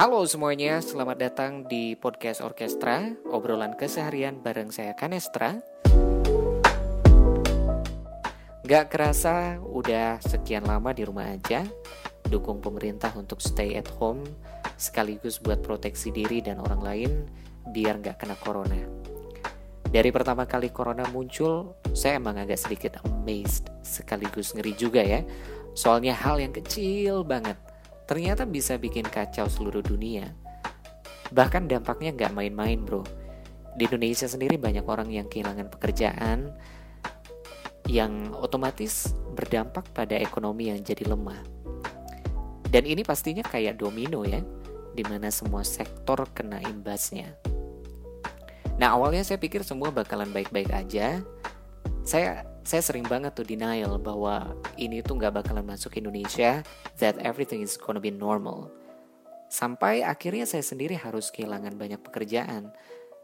Halo semuanya, selamat datang di podcast orkestra, obrolan keseharian bareng saya Kanestra. Gak kerasa udah sekian lama di rumah aja, dukung pemerintah untuk stay at home, sekaligus buat proteksi diri dan orang lain biar gak kena corona. Dari pertama kali corona muncul, saya emang agak sedikit amazed, sekaligus ngeri juga ya. Soalnya hal yang kecil banget, ternyata bisa bikin kacau seluruh dunia. Bahkan dampaknya nggak main-main bro. Di Indonesia sendiri banyak orang yang kehilangan pekerjaan, yang otomatis berdampak pada ekonomi yang jadi lemah. Dan ini pastinya kayak domino ya, di mana semua sektor kena imbasnya. Nah awalnya saya pikir semua bakalan baik-baik aja. Saya saya sering banget tuh denial bahwa ini tuh nggak bakalan masuk Indonesia, that everything is gonna be normal. Sampai akhirnya saya sendiri harus kehilangan banyak pekerjaan.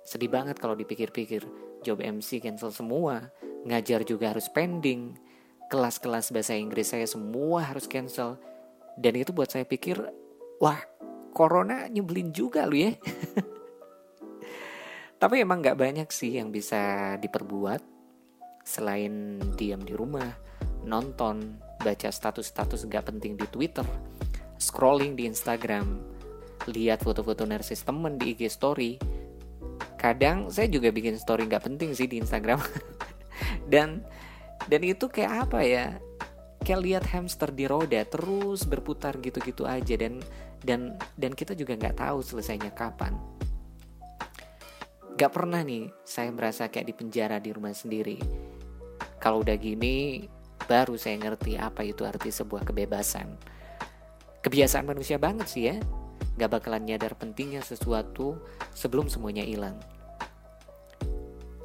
Sedih banget kalau dipikir-pikir, job MC cancel semua, ngajar juga harus pending, kelas-kelas bahasa Inggris saya semua harus cancel. Dan itu buat saya pikir, wah, corona nyebelin juga lu ya. Tapi emang gak banyak sih yang bisa diperbuat Selain diam di rumah, nonton, baca status-status gak penting di Twitter, scrolling di Instagram, lihat foto-foto narsis temen di IG story. Kadang saya juga bikin story gak penting sih di Instagram. dan dan itu kayak apa ya? Kayak lihat hamster di roda terus berputar gitu-gitu aja dan dan dan kita juga nggak tahu selesainya kapan. Gak pernah nih saya merasa kayak di penjara di rumah sendiri kalau udah gini, baru saya ngerti apa itu arti sebuah kebebasan. Kebiasaan manusia banget sih ya, gak bakalan nyadar pentingnya sesuatu sebelum semuanya hilang.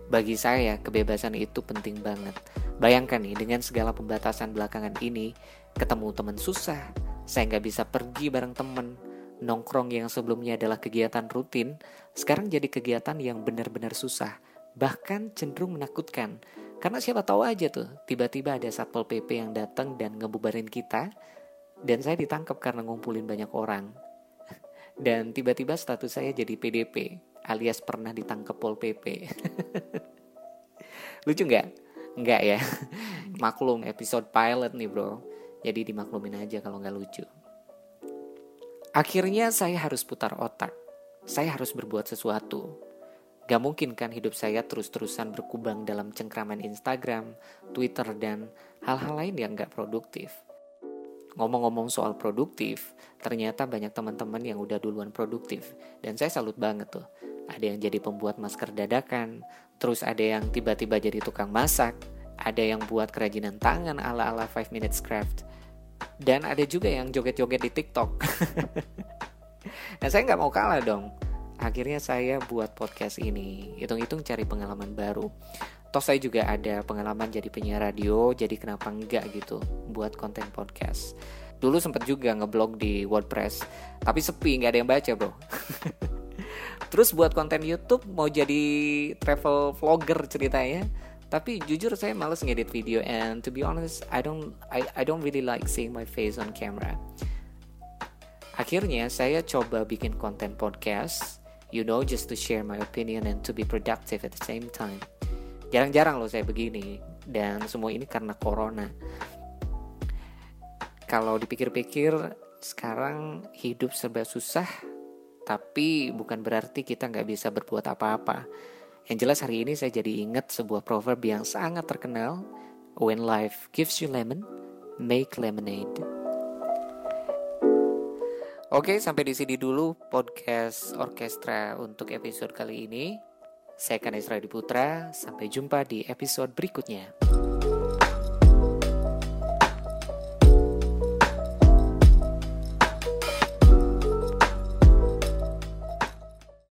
Bagi saya, kebebasan itu penting banget. Bayangkan nih, dengan segala pembatasan belakangan ini, ketemu teman susah, saya nggak bisa pergi bareng temen, nongkrong yang sebelumnya adalah kegiatan rutin, sekarang jadi kegiatan yang benar-benar susah, bahkan cenderung menakutkan, karena siapa tahu aja tuh, tiba-tiba ada Satpol PP yang datang dan ngebubarin kita, dan saya ditangkap karena ngumpulin banyak orang. Dan tiba-tiba status saya jadi PDP, alias pernah ditangkap Pol PP. Lucu nggak? Nggak ya? Maklum episode pilot nih bro, jadi dimaklumin aja kalau nggak lucu. Akhirnya saya harus putar otak, saya harus berbuat sesuatu Gak mungkin kan hidup saya terus-terusan berkubang dalam cengkraman Instagram, Twitter, dan hal-hal lain yang gak produktif. Ngomong-ngomong soal produktif, ternyata banyak teman-teman yang udah duluan produktif. Dan saya salut banget tuh. Ada yang jadi pembuat masker dadakan, terus ada yang tiba-tiba jadi tukang masak, ada yang buat kerajinan tangan ala-ala 5 minutes craft, dan ada juga yang joget-joget di TikTok. nah saya nggak mau kalah dong akhirnya saya buat podcast ini. Hitung-hitung cari pengalaman baru. Toh saya juga ada pengalaman jadi penyiar radio jadi kenapa enggak gitu buat konten podcast. Dulu sempat juga ngeblog di WordPress tapi sepi nggak ada yang baca bro. Terus buat konten YouTube mau jadi travel vlogger ceritanya tapi jujur saya males ngedit video and to be honest I don't I, I don't really like seeing my face on camera. Akhirnya saya coba bikin konten podcast you know just to share my opinion and to be productive at the same time. Jarang-jarang loh saya begini dan semua ini karena corona. Kalau dipikir-pikir sekarang hidup serba susah tapi bukan berarti kita nggak bisa berbuat apa-apa. Yang jelas hari ini saya jadi ingat sebuah proverb yang sangat terkenal when life gives you lemon make lemonade Oke, sampai di sini dulu podcast orkestra untuk episode kali ini. Saya Kanesra Putra, sampai jumpa di episode berikutnya.